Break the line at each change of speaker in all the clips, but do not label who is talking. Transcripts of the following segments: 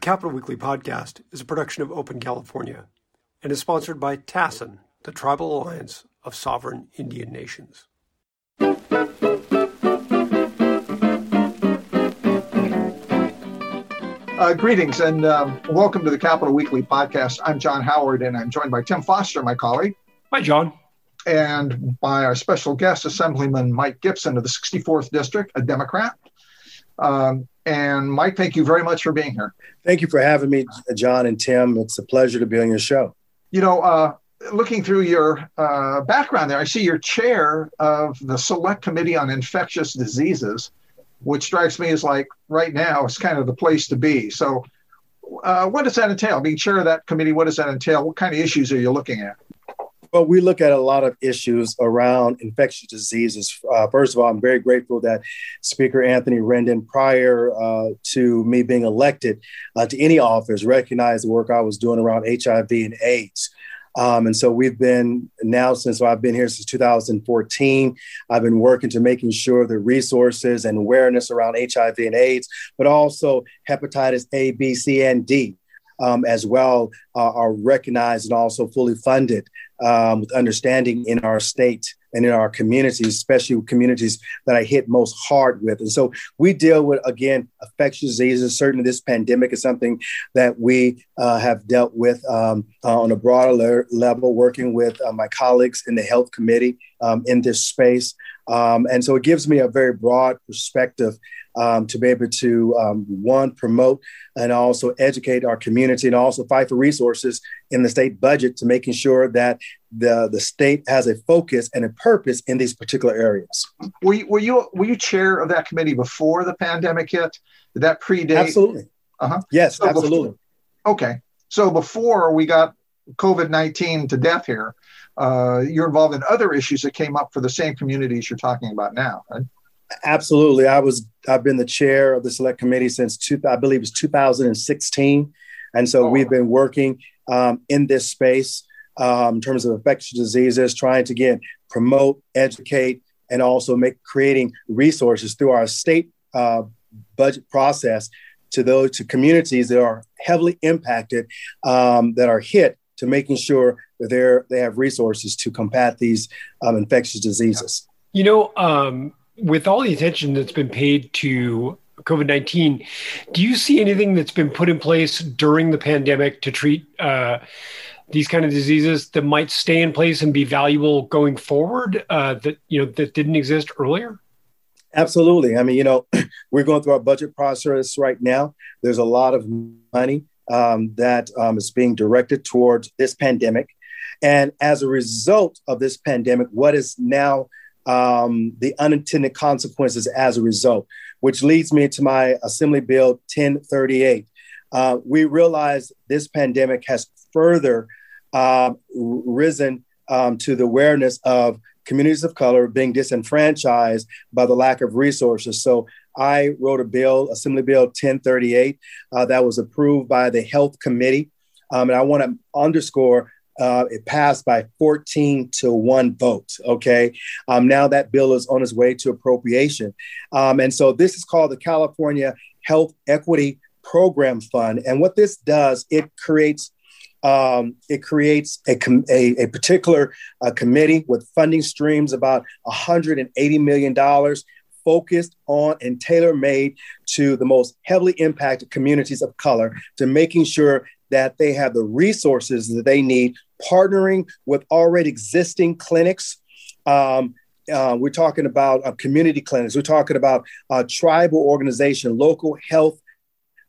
The Capitol Weekly podcast is a production of Open California and is sponsored by TASIN, the Tribal Alliance of Sovereign Indian Nations.
Uh, greetings and um, welcome to the Capitol Weekly podcast. I'm John Howard and I'm joined by Tim Foster, my colleague.
Hi, John.
And by our special guest, Assemblyman Mike Gipson of the 64th District, a Democrat. Um, and Mike, thank you very much for being here.
Thank you for having me, John and Tim. It's a pleasure to be on your show.
You know, uh, looking through your uh, background there, I see you're chair of the Select Committee on Infectious Diseases, which strikes me as like right now it's kind of the place to be. So, uh, what does that entail? Being chair of that committee, what does that entail? What kind of issues are you looking at?
Well, we look at a lot of issues around infectious diseases. Uh, first of all, I'm very grateful that Speaker Anthony Rendon, prior uh, to me being elected uh, to any office, recognized the work I was doing around HIV and AIDS. Um, and so we've been now since I've been here since 2014. I've been working to making sure the resources and awareness around HIV and AIDS, but also hepatitis A, B, C, and D um, as well uh, are recognized and also fully funded um, with understanding in our state and in our communities, especially communities that I hit most hard with. And so we deal with, again, infectious diseases. Certainly, this pandemic is something that we uh, have dealt with um, uh, on a broader le- level, working with uh, my colleagues in the health committee um, in this space. Um, and so it gives me a very broad perspective um, to be able to um, one promote and also educate our community and also fight for resources in the state budget to making sure that the the state has a focus and a purpose in these particular areas.
Were you were you, were you chair of that committee before the pandemic hit? Did that predate?
Absolutely. Uh huh. Yes, so absolutely.
Before, okay, so before we got COVID nineteen to death here, uh, you're involved in other issues that came up for the same communities you're talking about now, right?
Absolutely. I was I've been the chair of the select committee since two, I believe it's 2016. And so oh. we've been working um, in this space um, in terms of infectious diseases, trying to again promote, educate, and also make creating resources through our state uh, budget process to those to communities that are heavily impacted, um, that are hit, to making sure that they're they have resources to combat these um, infectious diseases.
You know, um, with all the attention that's been paid to COVID 19, do you see anything that's been put in place during the pandemic to treat uh, these kind of diseases that might stay in place and be valuable going forward uh, that, you know, that didn't exist earlier?
Absolutely. I mean, you know, we're going through our budget process right now. There's a lot of money um, that um, is being directed towards this pandemic. And as a result of this pandemic, what is now um, the unintended consequences as a result, which leads me to my Assembly Bill 1038. Uh, we realize this pandemic has further uh, risen um, to the awareness of communities of color being disenfranchised by the lack of resources. So I wrote a bill, Assembly Bill 1038, uh, that was approved by the Health Committee. Um, and I want to underscore uh, it passed by 14 to one vote. Okay. Um, now that bill is on its way to appropriation. Um, and so this is called the California Health Equity Program Fund. And what this does, it creates um, it creates a, com- a, a, particular uh, committee with funding streams about $180 million focused on and tailor made to the most heavily impacted communities of color to making sure that they have the resources that they need, partnering with already existing clinics. Um, uh, we're talking about uh, community clinics. We're talking about uh, tribal organization, local health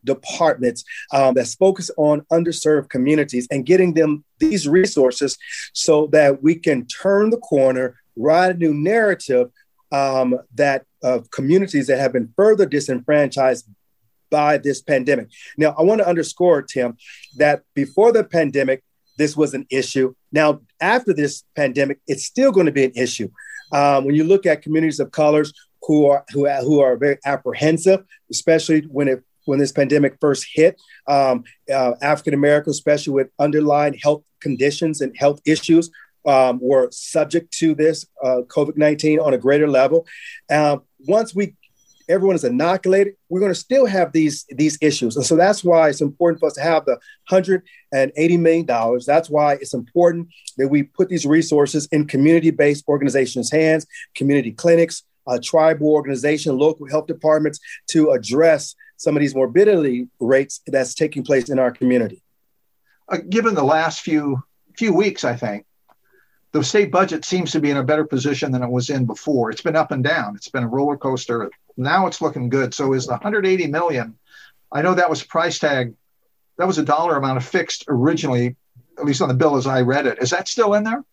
departments um, focused on underserved communities and getting them these resources so that we can turn the corner, write a new narrative um, that of communities that have been further disenfranchised by this pandemic. Now, I want to underscore, Tim, that before the pandemic, this was an issue. Now, after this pandemic, it's still going to be an issue. Um, when you look at communities of colors who are who, who are very apprehensive, especially when it when this pandemic first hit, um, uh, African Americans, especially with underlying health conditions and health issues, um, were subject to this uh, COVID 19 on a greater level. Uh, once we everyone is inoculated, we're going to still have these these issues. And so that's why it's important for us to have the 180 million dollars. That's why it's important that we put these resources in community-based organizations' hands, community clinics, uh, tribal organization, local health departments to address some of these morbidity rates that's taking place in our community.
Uh, given the last few few weeks, I think the state budget seems to be in a better position than it was in before. It's been up and down. It's been a roller coaster. Now it's looking good. So is the 180 million? I know that was price tag. That was a dollar amount of fixed originally, at least on the bill as I read it. Is that still in there?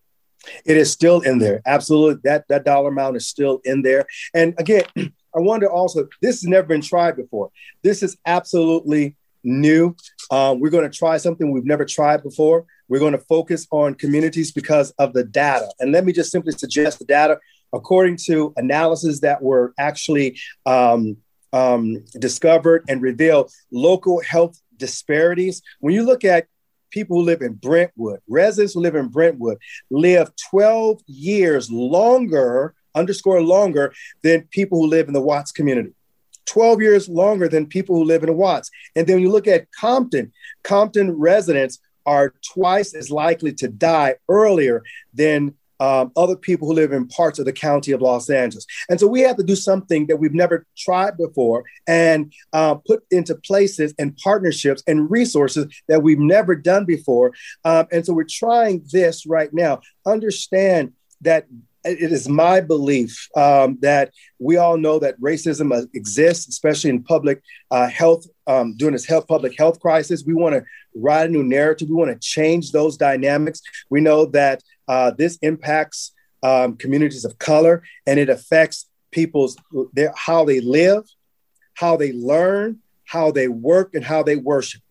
It is still in there. Absolutely. That that dollar amount is still in there. And again, I wonder also, this has never been tried before. This is absolutely new. Um, we're going to try something we've never tried before. We're going to focus on communities because of the data. And let me just simply suggest the data, according to analysis that were actually um, um, discovered and revealed, local health disparities. When you look at people who live in Brentwood, residents who live in Brentwood, live 12 years longer, underscore longer, than people who live in the Watts community. 12 years longer than people who live in Watts. And then you look at Compton, Compton residents are twice as likely to die earlier than um, other people who live in parts of the county of Los Angeles. And so we have to do something that we've never tried before and uh, put into places and partnerships and resources that we've never done before. Um, and so we're trying this right now. Understand that it is my belief um, that we all know that racism uh, exists, especially in public uh, health um, during this health, public health crisis. We want to write a new narrative. We want to change those dynamics. We know that uh, this impacts um, communities of color and it affects people's their, how they live, how they learn, how they work, and how they worship.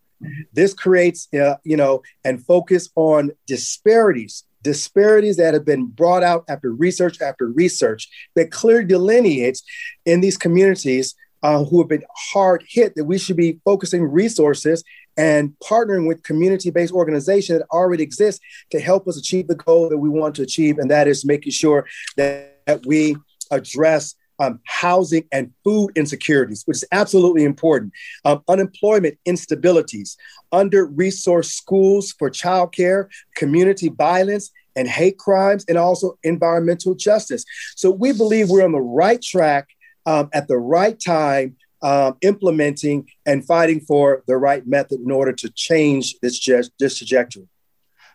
This creates, uh, you know, and focus on disparities disparities that have been brought out after research after research that clearly delineates in these communities uh, who have been hard hit that we should be focusing resources and partnering with community-based organizations that already exist to help us achieve the goal that we want to achieve and that is making sure that, that we address um, housing and food insecurities, which is absolutely important, um, unemployment instabilities, under resourced schools for childcare, community violence, and hate crimes, and also environmental justice. So we believe we're on the right track um, at the right time, um, implementing and fighting for the right method in order to change this, this trajectory.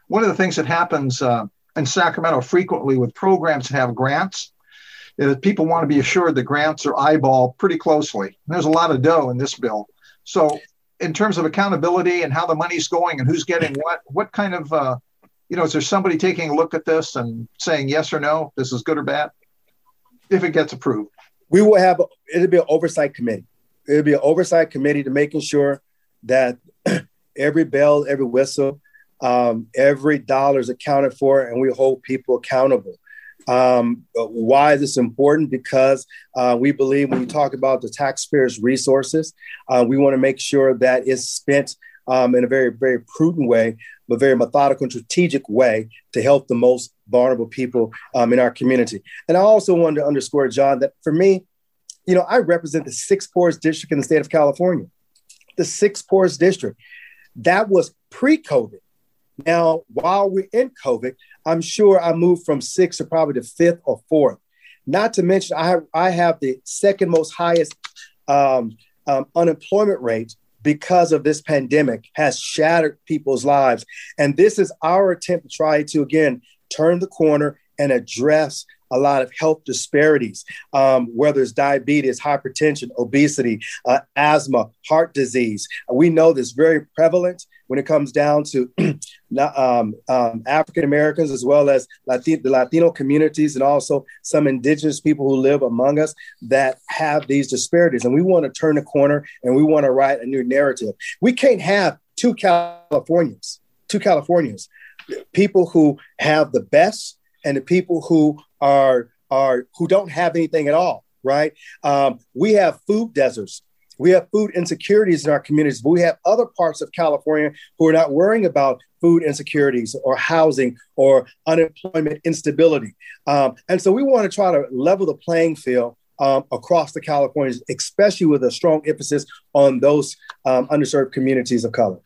One of the things that happens uh, in Sacramento frequently with programs that have grants is that people want to be assured the grants are eyeballed pretty closely. And there's a lot of dough in this bill. So, in terms of accountability and how the money's going and who's getting what, what kind of uh, you know, is there somebody taking a look at this and saying yes or no, this is good or bad, if it gets approved?
We will have, it'll be an oversight committee. It'll be an oversight committee to making sure that every bell, every whistle, um, every dollar is accounted for, and we hold people accountable. Um, why is this important? Because uh, we believe when we talk about the taxpayers' resources, uh, we want to make sure that it's spent um, in a very, very prudent way, but very methodical and strategic way to help the most vulnerable people um, in our community. And I also wanted to underscore, John, that for me, you know, I represent the sixth poorest district in the state of California, the sixth poorest district. That was pre COVID. Now, while we're in COVID, I'm sure I moved from sixth to probably the fifth or fourth. Not to mention, I have, I have the second most highest um, um, unemployment rate because of this pandemic has shattered people's lives. And this is our attempt to try to, again, turn the corner and address a lot of health disparities, um, whether it's diabetes, hypertension, obesity, uh, asthma, heart disease. We know this very prevalent when it comes down to um, um, African Americans as well as Latino, the Latino communities and also some indigenous people who live among us that have these disparities. And we want to turn the corner and we want to write a new narrative. We can't have two Californians, two Californians, people who have the best and the people who are are who don't have anything at all. Right? Um, we have food deserts we have food insecurities in our communities, but we have other parts of California who are not worrying about food insecurities or housing or unemployment instability. Um, and so we want to try to level the playing field um, across the Californias, especially with a strong emphasis on those um, underserved communities of color.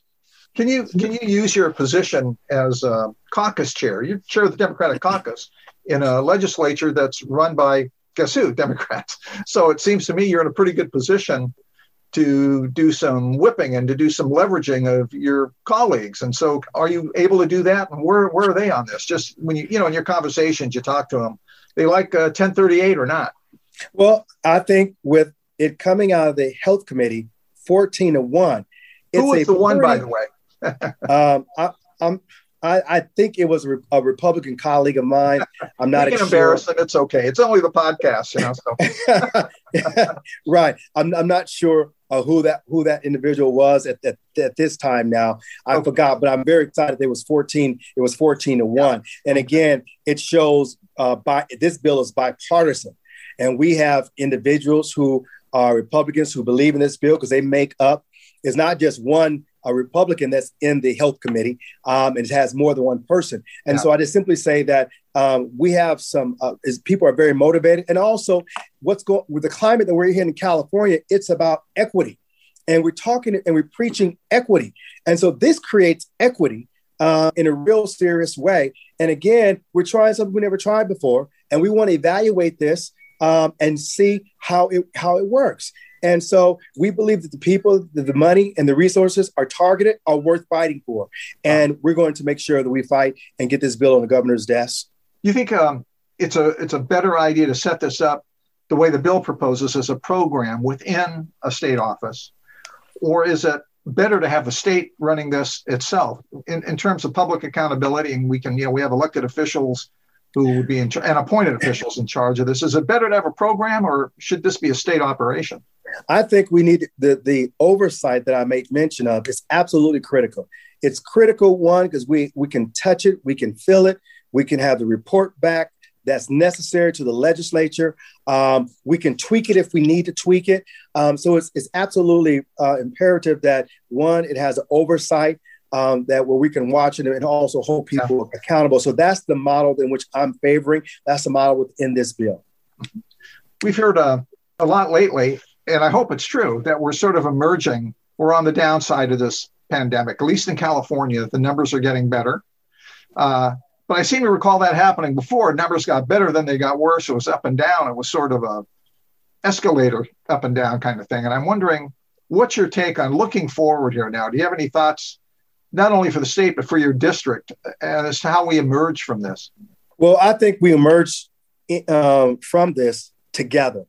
Can you can you use your position as caucus chair? You chair the Democratic caucus in a legislature that's run by guess who? Democrats. So it seems to me you're in a pretty good position to do some whipping and to do some leveraging of your colleagues. And so, are you able to do that? And where where are they on this? Just when you you know in your conversations you talk to them, they like uh, 1038 or not?
Well, I think with it coming out of the health committee, 14 to one.
Who was the one, by the way?
um, I, I'm. I, I, think it was a, Republican colleague of mine. I'm not.
You can embarrass them. It's okay. It's only the podcast, you know.
So. right. I'm. I'm not sure uh, who that who that individual was at, at, at this time. Now I okay. forgot, but I'm very excited. It was 14. It was 14 to one. And again, it shows uh, by this bill is bipartisan, and we have individuals who are Republicans who believe in this bill because they make up. It's not just one a Republican that's in the health committee, um, and it has more than one person. And yeah. so I just simply say that um, we have some uh, is people are very motivated, and also what's going with the climate that we're here in California. It's about equity, and we're talking and we're preaching equity, and so this creates equity. Uh, in a real serious way. And again, we're trying something we never tried before, and we want to evaluate this um, and see how it how it works. And so we believe that the people, the money and the resources are targeted, are worth fighting for. And we're going to make sure that we fight and get this bill on the governor's desk.
You think um, it's a it's a better idea to set this up the way the bill proposes as a program within a state office, or is it better to have the state running this itself in, in terms of public accountability? And we can, you know, we have elected officials who would be in and appointed officials in charge of this. Is it better to have a program, or should this be a state operation?
I think we need the the oversight that I made mention of is absolutely critical. It's critical one because we we can touch it, we can feel it, we can have the report back that's necessary to the legislature. Um, we can tweak it if we need to tweak it. Um, so it's it's absolutely uh, imperative that one it has oversight. Um, that where we can watch it and also hold people yeah. accountable. So that's the model in which I'm favoring. That's the model within this bill.
We've heard uh, a lot lately and I hope it's true that we're sort of emerging. We're on the downside of this pandemic, at least in California. The numbers are getting better. Uh, but I seem to recall that happening before. Numbers got better, then they got worse. It was up and down. It was sort of a escalator up and down kind of thing. And I'm wondering, what's your take on looking forward here now? Do you have any thoughts, not only for the state but for your district, as to how we emerge from this?
Well, I think we emerge um, from this together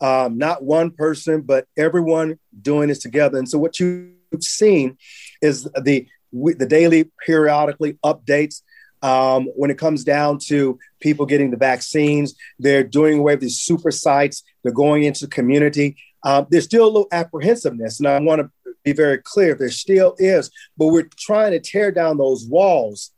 um, not one person, but everyone doing this together. And so what you've seen is the the daily periodically updates um, when it comes down to people getting the vaccines. They're doing away with these super sites. They're going into the community. Um, there's still a little apprehensiveness, and I want to be very clear. There still is, but we're trying to tear down those walls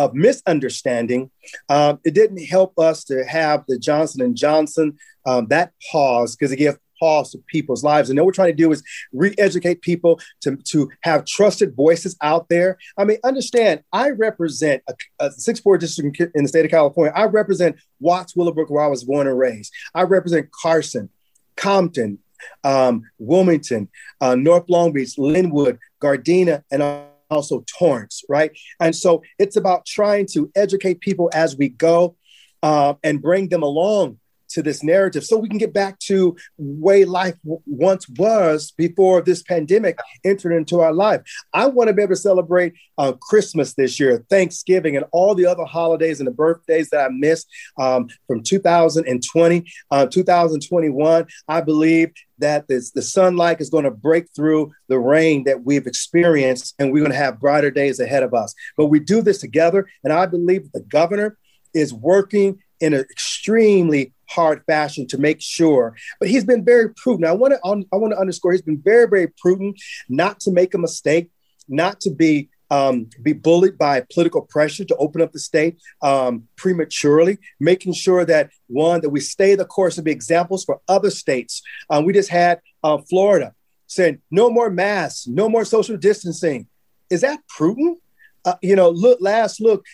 of misunderstanding. Um, it didn't help us to have the Johnson and Johnson um, that pause because it gave pause to people's lives. And what we're trying to do is re-educate people to, to have trusted voices out there. I mean, understand, I represent a, a 6-4 district in the state of California. I represent Watts, Willowbrook, where I was born and raised. I represent Carson, Compton, um, Wilmington, uh, North Long Beach, Lynwood, Gardena, and also Torrance, right? And so it's about trying to educate people as we go uh, and bring them along to this narrative so we can get back to way life w- once was before this pandemic entered into our life. I want to be able to celebrate uh, Christmas this year, Thanksgiving, and all the other holidays and the birthdays that I missed um, from 2020, uh, 2021. I believe that this, the sunlight is going to break through the rain that we've experienced, and we're going to have brighter days ahead of us. But we do this together, and I believe the governor is working in an extremely hard fashion to make sure. But he's been very prudent. I want to I want to underscore he's been very very prudent not to make a mistake, not to be um, be bullied by political pressure to open up the state um, prematurely, making sure that one that we stay the course and be examples for other states. Um, we just had uh, Florida saying no more masks, no more social distancing. Is that prudent? Uh, you know, look, last look,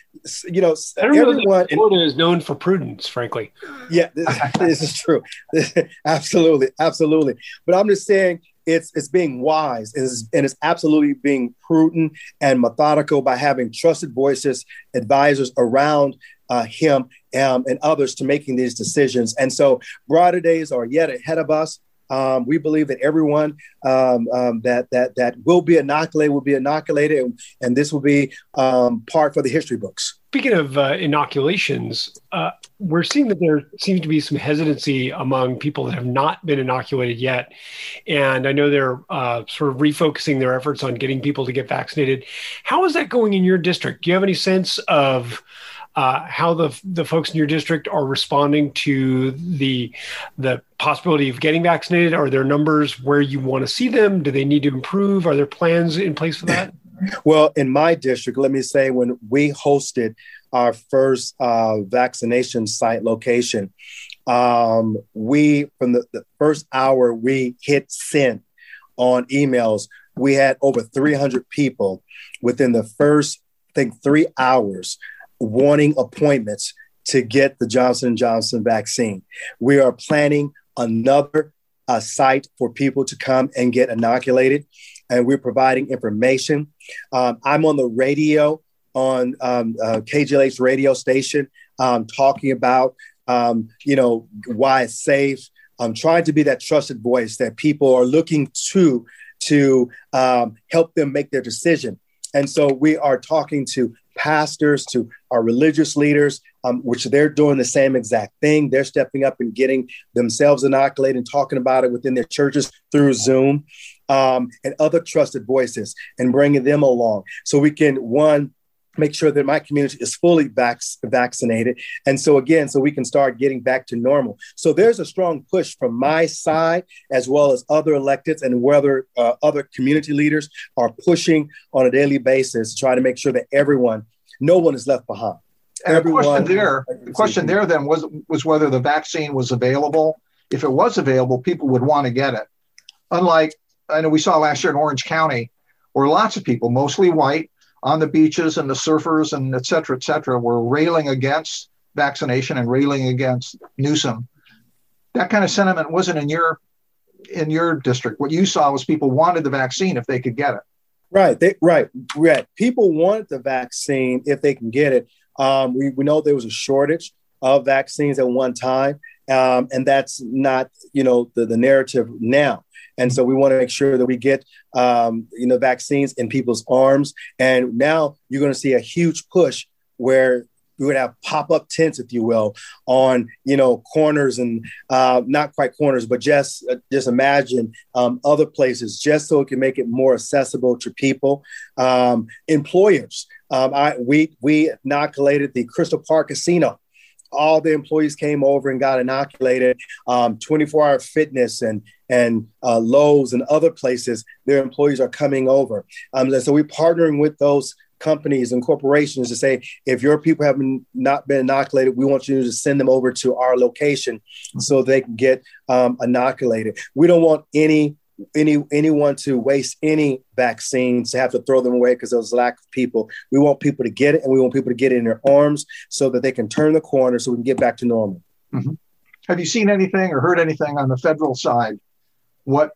you know,
everyone. Know Florida is known for prudence, frankly.
Yeah, this, this is true. absolutely, absolutely. But I'm just saying, it's it's being wise and it's, and it's absolutely being prudent and methodical by having trusted voices, advisors around uh, him um, and others to making these decisions. And so, brighter days are yet ahead of us. Um, we believe that everyone um, um, that that that will be inoculated will be inoculated, and, and this will be um, part for the history books.
Speaking of uh, inoculations, uh, we're seeing that there seems to be some hesitancy among people that have not been inoculated yet, and I know they're uh, sort of refocusing their efforts on getting people to get vaccinated. How is that going in your district? Do you have any sense of uh, how the the folks in your district are responding to the the possibility of getting vaccinated? Are there numbers where you want to see them? Do they need to improve? Are there plans in place for that?
Well, in my district, let me say when we hosted our first uh, vaccination site location, um, we from the, the first hour we hit send on emails. We had over 300 people within the first, I think, three hours wanting appointments to get the Johnson Johnson vaccine. We are planning another uh, site for people to come and get inoculated, and we're providing information. Um, I'm on the radio on um, uh, KJLH radio station um, talking about um, you know why it's safe. I'm trying to be that trusted voice that people are looking to to um, help them make their decision. And so we are talking to pastors, to our religious leaders, um, which they're doing the same exact thing. They're stepping up and getting themselves inoculated and talking about it within their churches through Zoom um, and other trusted voices and bringing them along so we can, one, make sure that my community is fully vac- vaccinated. And so, again, so we can start getting back to normal. So, there's a strong push from my side, as well as other electeds and whether uh, other community leaders are pushing on a daily basis to try to make sure that everyone, no one is left behind.
And the question there, the question there then was was whether the vaccine was available. If it was available, people would want to get it. Unlike I know we saw last year in Orange County, where lots of people, mostly white, on the beaches and the surfers and et cetera, et cetera, were railing against vaccination and railing against Newsom. That kind of sentiment wasn't in your in your district. What you saw was people wanted the vaccine if they could get it.
Right, they, right, right. People wanted the vaccine if they can get it. Um, we, we know there was a shortage of vaccines at one time, um, and that's not you know the, the narrative now. And so we want to make sure that we get um, you know vaccines in people's arms. And now you're going to see a huge push where we would have pop-up tents, if you will, on you know corners and uh, not quite corners, but just uh, just imagine um, other places, just so it can make it more accessible to people. Um, employers, um, I we we inoculated the Crystal Park Casino. All the employees came over and got inoculated. Um, 24 hour fitness and and uh, Lowe's and other places, their employees are coming over. Um, so we're partnering with those companies and corporations to say, if your people have not been inoculated, we want you to send them over to our location so they can get um, inoculated. We don't want any any anyone to waste any vaccines to have to throw them away because there's lack of people. We want people to get it, and we want people to get it in their arms so that they can turn the corner so we can get back to normal.
Mm-hmm. Have you seen anything or heard anything on the federal side what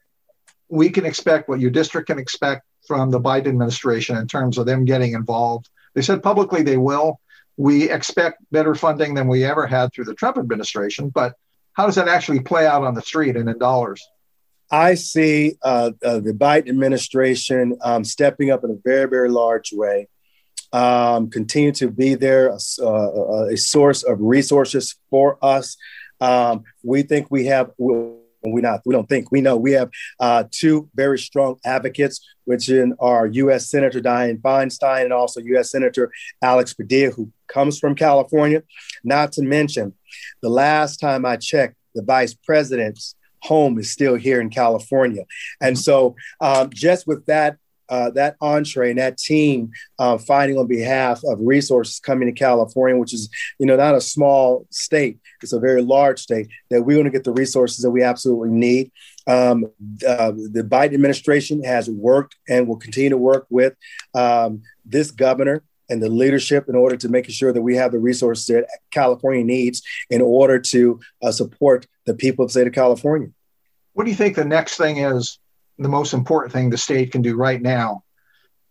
we can expect, what your district can expect from the Biden administration in terms of them getting involved. They said publicly they will. We expect better funding than we ever had through the Trump administration, but how does that actually play out on the street and in dollars?
I see uh, uh, the Biden administration um, stepping up in a very, very large way, um, continue to be there, uh, a source of resources for us. Um, we think we have, we not we don't think we know we have uh, two very strong advocates, which in our U.S. Senator Dianne Feinstein and also U.S. Senator Alex Padilla, who comes from California. Not to mention, the last time I checked, the vice president's home is still here in California, and so um, just with that uh, that entree and that team uh, fighting on behalf of resources coming to California, which is you know not a small state, it's a very large state. That we're going to get the resources that we absolutely need. Um, uh, the Biden administration has worked and will continue to work with um, this governor and the leadership in order to making sure that we have the resources that California needs in order to uh, support the people of the state of California.
What do you think the next thing is, the most important thing the state can do right now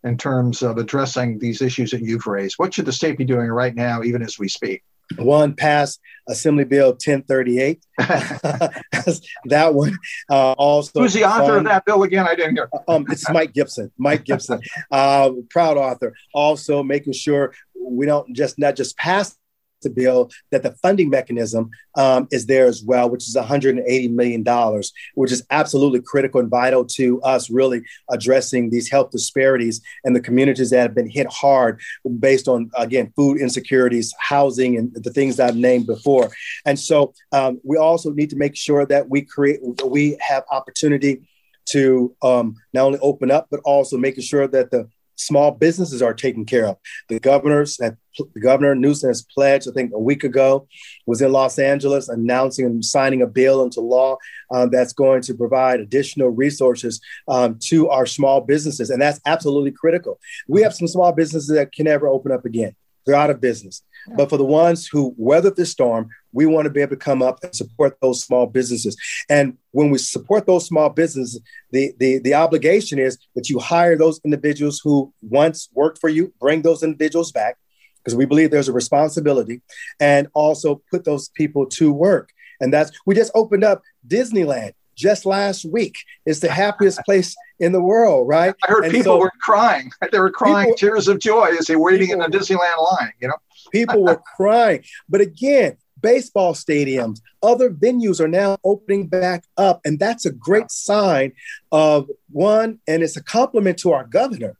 in terms of addressing these issues that you've raised? What should the state be doing right now, even as we speak?
One passed Assembly Bill 1038. that one uh, also.
Who's the author of that bill again? I didn't hear.
um, it's Mike Gipson. Mike Gipson, uh, proud author. Also making sure we don't just not just pass the bill that the funding mechanism um, is there as well, which is $180 million, which is absolutely critical and vital to us really addressing these health disparities and the communities that have been hit hard based on, again, food insecurities, housing, and the things I've named before. And so um, we also need to make sure that we create, we have opportunity to um, not only open up, but also making sure that the small businesses are taken care of. The governors, the governor Newsom has pledged, I think a week ago, was in Los Angeles announcing and signing a bill into law um, that's going to provide additional resources um, to our small businesses, and that's absolutely critical. We have some small businesses that can never open up again; they're out of business. But for the ones who weathered the storm, we want to be able to come up and support those small businesses. And when we support those small businesses, the, the, the obligation is that you hire those individuals who once worked for you, bring those individuals back, because we believe there's a responsibility, and also put those people to work. And that's, we just opened up Disneyland just last week. It's the happiest place in the world, right?
I heard and people so, were crying. They were crying people, tears of joy as they were waiting people, in the Disneyland line, you know?
People were crying. But again, baseball stadiums, other venues are now opening back up. And that's a great sign of one, and it's a compliment to our governor.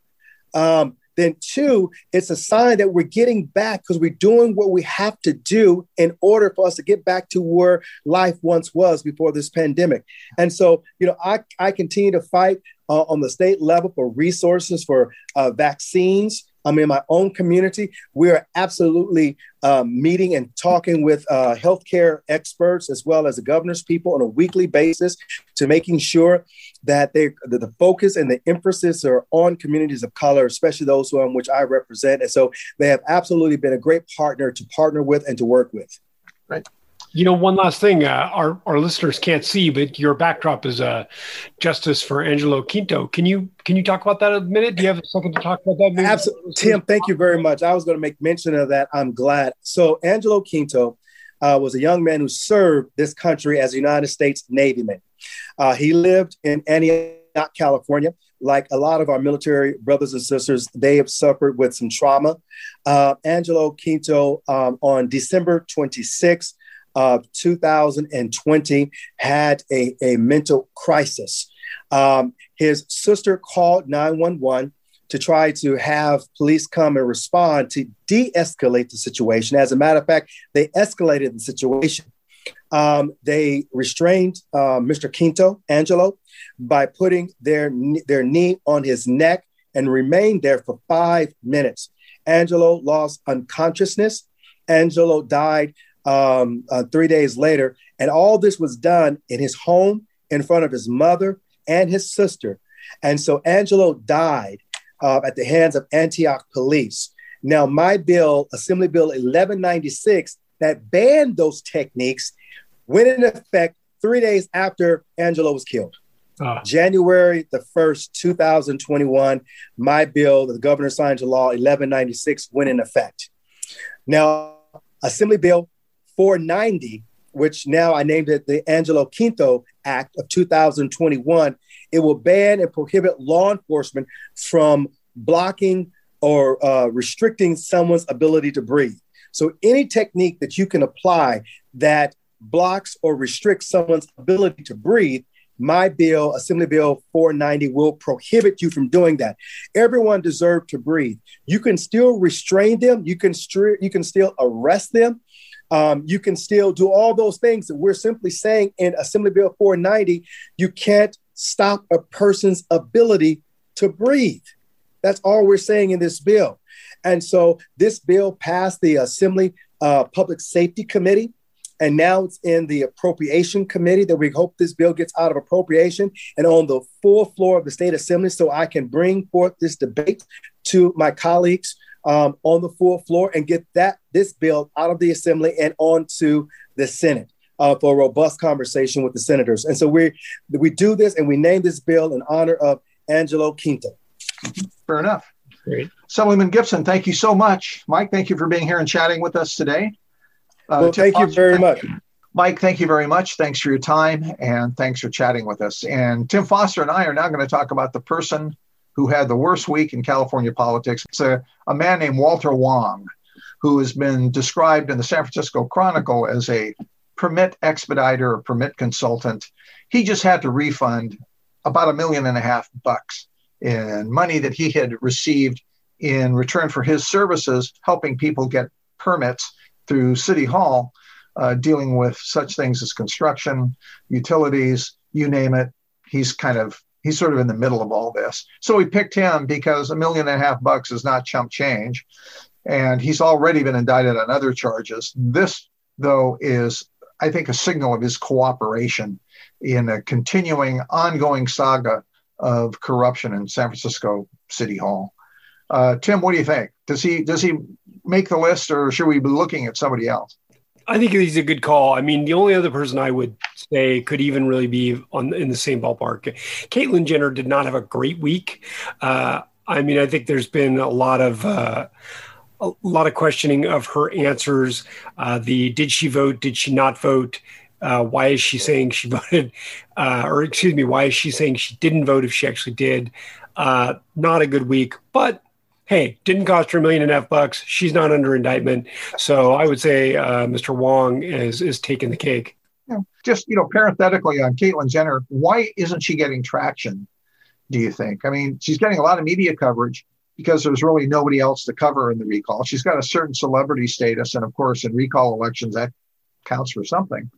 Um, then two, it's a sign that we're getting back because we're doing what we have to do in order for us to get back to where life once was before this pandemic. And so, you know, I, I continue to fight uh, on the state level for resources for uh, vaccines I'm in my own community. We are absolutely um, meeting and talking with uh, healthcare experts as well as the governor's people on a weekly basis to making sure that they that the focus and the emphasis are on communities of color, especially those um, which I represent. And so they have absolutely been a great partner to partner with and to work with.
Right.
You know, one last thing, uh, our our listeners can't see, but your backdrop is uh, justice for Angelo Quinto. Can you can you talk about that a minute? Do you have second to talk about that?
Maybe? Absolutely, Tim. Thank you very much. I was going to make mention of that. I'm glad. So Angelo Quinto uh, was a young man who served this country as a United States Navyman. Uh, he lived in Antioch, California. Like a lot of our military brothers and sisters, they have suffered with some trauma. Uh, Angelo Quinto, um, on December 26, of 2020 had a, a mental crisis. Um, his sister called 911 to try to have police come and respond to de escalate the situation. As a matter of fact, they escalated the situation. Um, they restrained uh, Mr. Quinto, Angelo, by putting their, their knee on his neck and remained there for five minutes. Angelo lost unconsciousness. Angelo died um, uh, three days later. And all this was done in his home in front of his mother and his sister. And so Angelo died uh, at the hands of Antioch police. Now, my bill, Assembly Bill 1196, that banned those techniques, went into effect three days after Angelo was killed. Ah. January the 1st, 2021, my bill, the governor signed into law 1196, went in effect. Now, Assembly Bill 490, which now I named it the Angelo Quinto Act of 2021, it will ban and prohibit law enforcement from blocking or uh, restricting someone's ability to breathe. So, any technique that you can apply that blocks or restricts someone's ability to breathe, my bill, Assembly Bill 490, will prohibit you from doing that. Everyone deserves to breathe. You can still restrain them. You can you can still arrest them. Um, you can still do all those things. that we're simply saying in Assembly Bill 490, you can't stop a person's ability to breathe. That's all we're saying in this bill. And so this bill passed the Assembly uh, Public Safety Committee. and now it's in the appropriation committee that we hope this bill gets out of appropriation and on the full floor of the state assembly so I can bring forth this debate to my colleagues um, on the full floor and get that this bill out of the assembly and onto the Senate. Uh, for a robust conversation with the senators. And so we we do this and we name this bill in honor of Angelo Quinto.
Fair enough. Great. Assemblyman Gipson, thank you so much. Mike, thank you for being here and chatting with us today.
Uh, well, thank you very much.
Mike, thank you very much. Thanks for your time and thanks for chatting with us. And Tim Foster and I are now going to talk about the person who had the worst week in California politics. It's a, a man named Walter Wong, who has been described in the San Francisco Chronicle as a permit expediter or permit consultant. He just had to refund about a million and a half bucks in money that he had received in return for his services helping people get permits through City Hall, uh, dealing with such things as construction, utilities, you name it. He's kind of he's sort of in the middle of all this. So we picked him because a million and a half bucks is not chump change. And he's already been indicted on other charges. This, though, is, I think, a signal of his cooperation in a continuing, ongoing saga of corruption in San Francisco City Hall. Uh, Tim, what do you think? Does he does he make the list, or should we be looking at somebody else?
I think he's a good call. I mean, the only other person I would say could even really be on in the same ballpark. Caitlyn Jenner did not have a great week. Uh, I mean, I think there's been a lot of uh, a lot of questioning of her answers. Uh, the did she vote? Did she not vote? Uh, why is she saying she voted? Uh, or excuse me, why is she saying she didn't vote if she actually did? Uh, not a good week, but hey, didn't cost her a million and a half bucks. She's not under indictment. So I would say uh, Mr. Wong is is taking the cake.
Yeah. Just you know, parenthetically on Caitlyn Jenner, why isn't she getting traction? Do you think? I mean, she's getting a lot of media coverage because there's really nobody else to cover in the recall. She's got a certain celebrity status, and of course, in recall elections, that counts for something.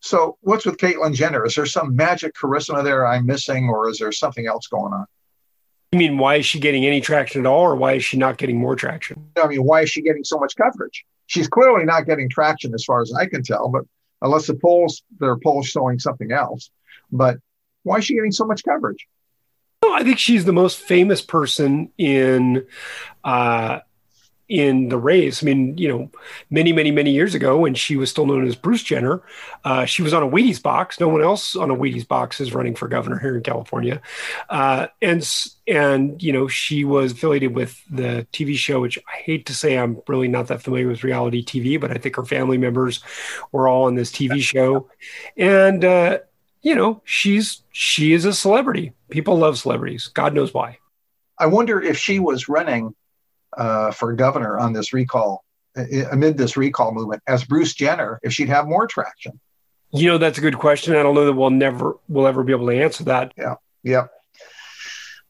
So, what's with Caitlyn Jenner? Is there some magic charisma there I'm missing, or is there something else going on?
You mean why is she getting any traction at all, or why is she not getting more traction?
I mean, why is she getting so much coverage? She's clearly not getting traction, as far as I can tell. But unless the polls, there are polls showing something else. But why is she getting so much coverage?
Well, I think she's the most famous person in uh, in the race. I mean, you know, many, many, many years ago when she was still known as Bruce Jenner, uh, she was on a Wheaties box. No one else on a Wheaties box is running for governor here in California. Uh, and, and, you know, she was affiliated with the TV show, which I hate to say I'm really not that familiar with reality TV, but I think her family members were all on this TV show. And, uh, you know, she's, she is a celebrity. People love celebrities. God knows why.
I wonder if she was running uh, for governor on this recall amid this recall movement as Bruce Jenner if she'd have more traction?
You know, that's a good question. I don't know that we'll never we'll ever be able to answer that.
Yeah, yeah.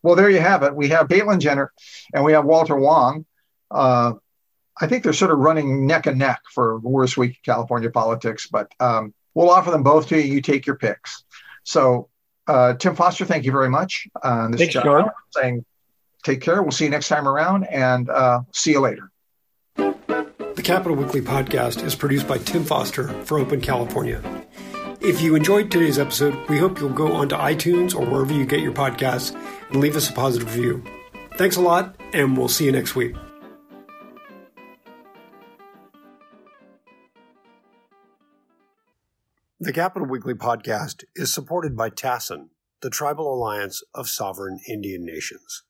Well, there you have it. We have Caitlyn Jenner and we have Walter Wong. Uh, I think they're sort of running neck and neck for worst week California politics, but um, we'll offer them both to you. You take your picks. So, uh, Tim Foster, thank you very much. Uh, this
Thanks, John.
Saying Take care. We'll see you next time around and uh, see you later.
The Capitol Weekly podcast is produced by Tim Foster for Open California. If you enjoyed today's episode, we hope you'll go onto iTunes or wherever you get your podcasts and leave us a positive review. Thanks a lot, and we'll see you next week. The Capitol Weekly podcast is supported by TASIN, the Tribal Alliance of Sovereign Indian Nations.